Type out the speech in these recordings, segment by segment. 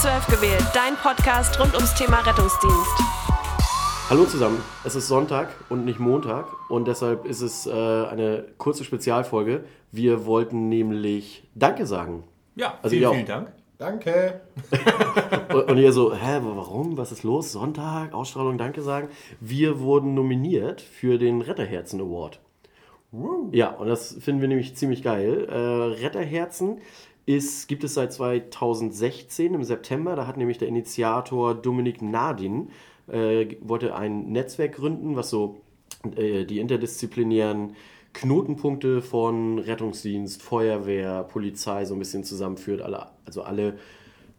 12 gewählt, dein Podcast rund ums Thema Rettungsdienst. Hallo zusammen, es ist Sonntag und nicht Montag und deshalb ist es äh, eine kurze Spezialfolge. Wir wollten nämlich Danke sagen. Ja, Also vielen, ihr auch. vielen Dank. Danke. Und, und ihr so, hä, warum? Was ist los? Sonntag, Ausstrahlung, Danke sagen. Wir wurden nominiert für den Retterherzen Award. Ja, und das finden wir nämlich ziemlich geil. Äh, Retterherzen ist, gibt es seit 2016 im September. Da hat nämlich der Initiator Dominik Nadin äh, wollte ein Netzwerk gründen, was so äh, die interdisziplinären Knotenpunkte von Rettungsdienst, Feuerwehr, Polizei so ein bisschen zusammenführt. Alle, also alle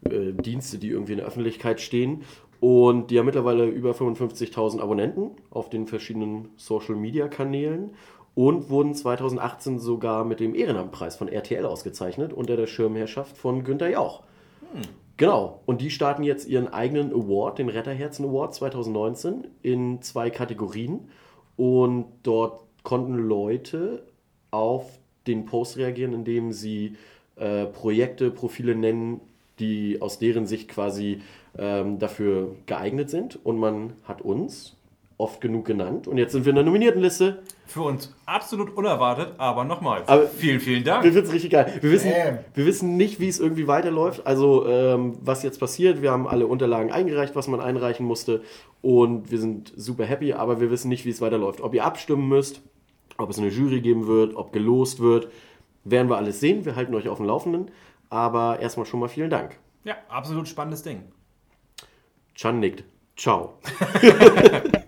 äh, Dienste, die irgendwie in der Öffentlichkeit stehen. Und die haben mittlerweile über 55.000 Abonnenten auf den verschiedenen Social-Media-Kanälen und wurden 2018 sogar mit dem Ehrenamtpreis von RTL ausgezeichnet unter der Schirmherrschaft von Günter Jauch. Genau, und die starten jetzt ihren eigenen Award, den Retterherzen Award 2019, in zwei Kategorien. Und dort konnten Leute auf den Post reagieren, indem sie äh, Projekte, Profile nennen, die aus deren Sicht quasi ähm, dafür geeignet sind. Und man hat uns oft genug genannt. Und jetzt sind wir in der Nominiertenliste. Für uns absolut unerwartet, aber nochmals. Aber- vielen, vielen Wir Dank. finden es richtig geil. Wir wissen, wir wissen nicht, wie es irgendwie weiterläuft. Also, ähm, was jetzt passiert. Wir haben alle Unterlagen eingereicht, was man einreichen musste. Und wir sind super happy, aber wir wissen nicht, wie es weiterläuft. Ob ihr abstimmen müsst, ob es eine Jury geben wird, ob gelost wird, werden wir alles sehen. Wir halten euch auf dem Laufenden. Aber erstmal schon mal vielen Dank. Ja, absolut spannendes Ding. Chan nickt. Ciao.